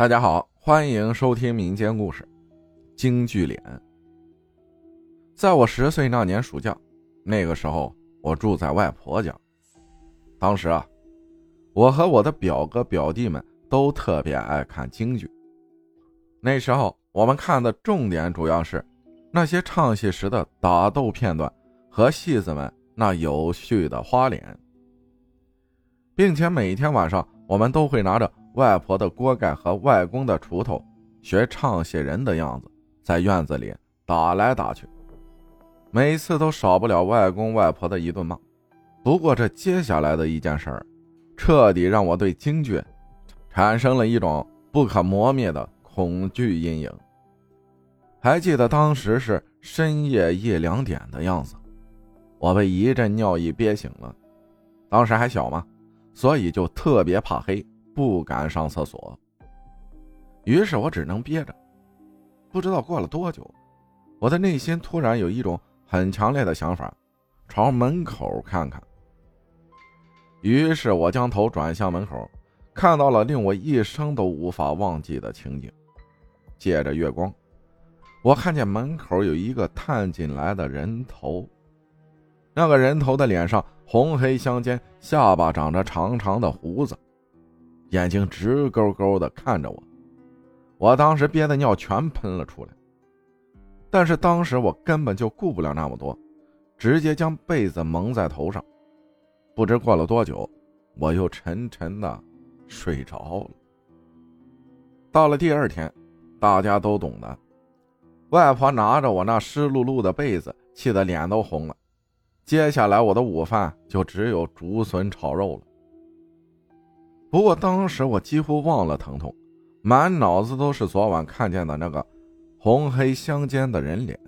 大家好，欢迎收听民间故事《京剧脸》。在我十岁那年暑假，那个时候我住在外婆家。当时啊，我和我的表哥表弟们都特别爱看京剧。那时候我们看的重点主要是那些唱戏时的打斗片段和戏子们那有趣的花脸，并且每天晚上我们都会拿着。外婆的锅盖和外公的锄头，学唱戏人的样子，在院子里打来打去，每次都少不了外公外婆的一顿骂。不过这接下来的一件事儿，彻底让我对京剧产生了一种不可磨灭的恐惧阴影。还记得当时是深夜一两点的样子，我被一阵尿意憋醒了。当时还小嘛，所以就特别怕黑。不敢上厕所，于是我只能憋着。不知道过了多久，我的内心突然有一种很强烈的想法，朝门口看看。于是我将头转向门口，看到了令我一生都无法忘记的情景。借着月光，我看见门口有一个探进来的人头，那个人头的脸上红黑相间，下巴长着长长的胡子。眼睛直勾勾的看着我，我当时憋的尿全喷了出来。但是当时我根本就顾不了那么多，直接将被子蒙在头上。不知过了多久，我又沉沉的睡着了。到了第二天，大家都懂的，外婆拿着我那湿漉漉的被子，气得脸都红了。接下来我的午饭就只有竹笋炒肉了。不过当时我几乎忘了疼痛，满脑子都是昨晚看见的那个红黑相间的人脸。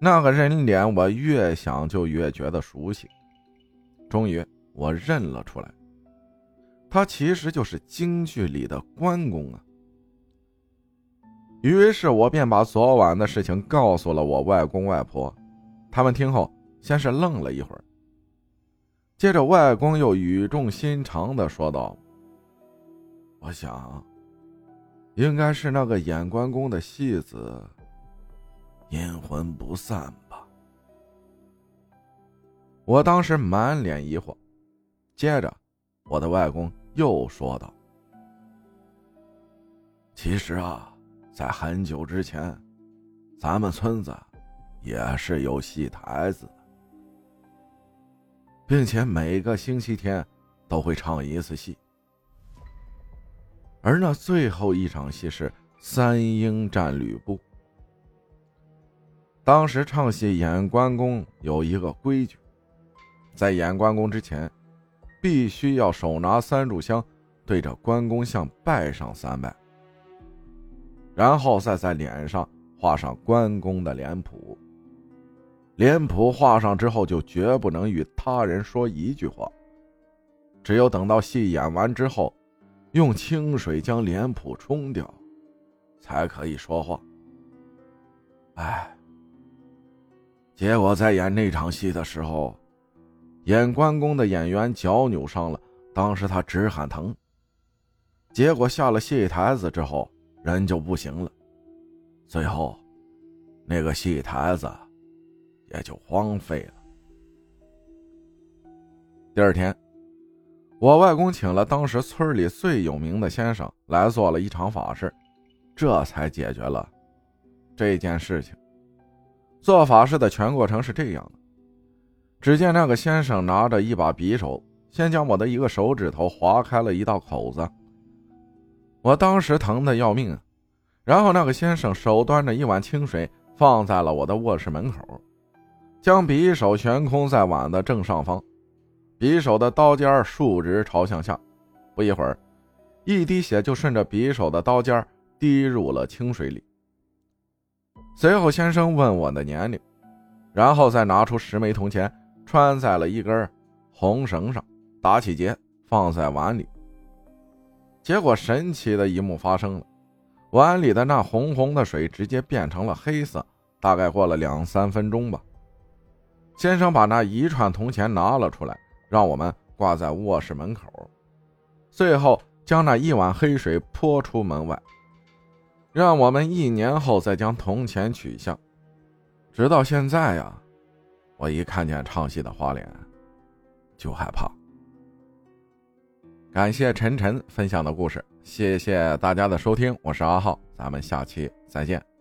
那个人脸，我越想就越觉得熟悉。终于，我认了出来，他其实就是京剧里的关公啊。于是我便把昨晚的事情告诉了我外公外婆，他们听后先是愣了一会儿。接着，外公又语重心长的说道：“我想，应该是那个演关公的戏子阴魂不散吧。”我当时满脸疑惑。接着，我的外公又说道：“其实啊，在很久之前，咱们村子也是有戏台子。”并且每个星期天都会唱一次戏，而那最后一场戏是三英战吕布。当时唱戏演关公有一个规矩，在演关公之前，必须要手拿三炷香，对着关公像拜上三拜，然后再在脸上画上关公的脸谱。脸谱画上之后，就绝不能与他人说一句话。只有等到戏演完之后，用清水将脸谱冲掉，才可以说话。哎，结果在演那场戏的时候，演关公的演员脚扭伤了，当时他直喊疼。结果下了戏台子之后，人就不行了。最后，那个戏台子。也就荒废了。第二天，我外公请了当时村里最有名的先生来做了一场法事，这才解决了这件事情。做法事的全过程是这样的：只见那个先生拿着一把匕首，先将我的一个手指头划开了一道口子。我当时疼的要命啊！然后那个先生手端着一碗清水放在了我的卧室门口。将匕首悬空在碗的正上方，匕首的刀尖竖直朝向下。不一会儿，一滴血就顺着匕首的刀尖滴入了清水里。随后，先生问我的年龄，然后再拿出十枚铜钱穿在了一根红绳上，打起结放在碗里。结果，神奇的一幕发生了，碗里的那红红的水直接变成了黑色。大概过了两三分钟吧。先生把那一串铜钱拿了出来，让我们挂在卧室门口。最后将那一碗黑水泼出门外，让我们一年后再将铜钱取下。直到现在呀，我一看见唱戏的花脸，就害怕。感谢晨晨分享的故事，谢谢大家的收听，我是阿浩，咱们下期再见。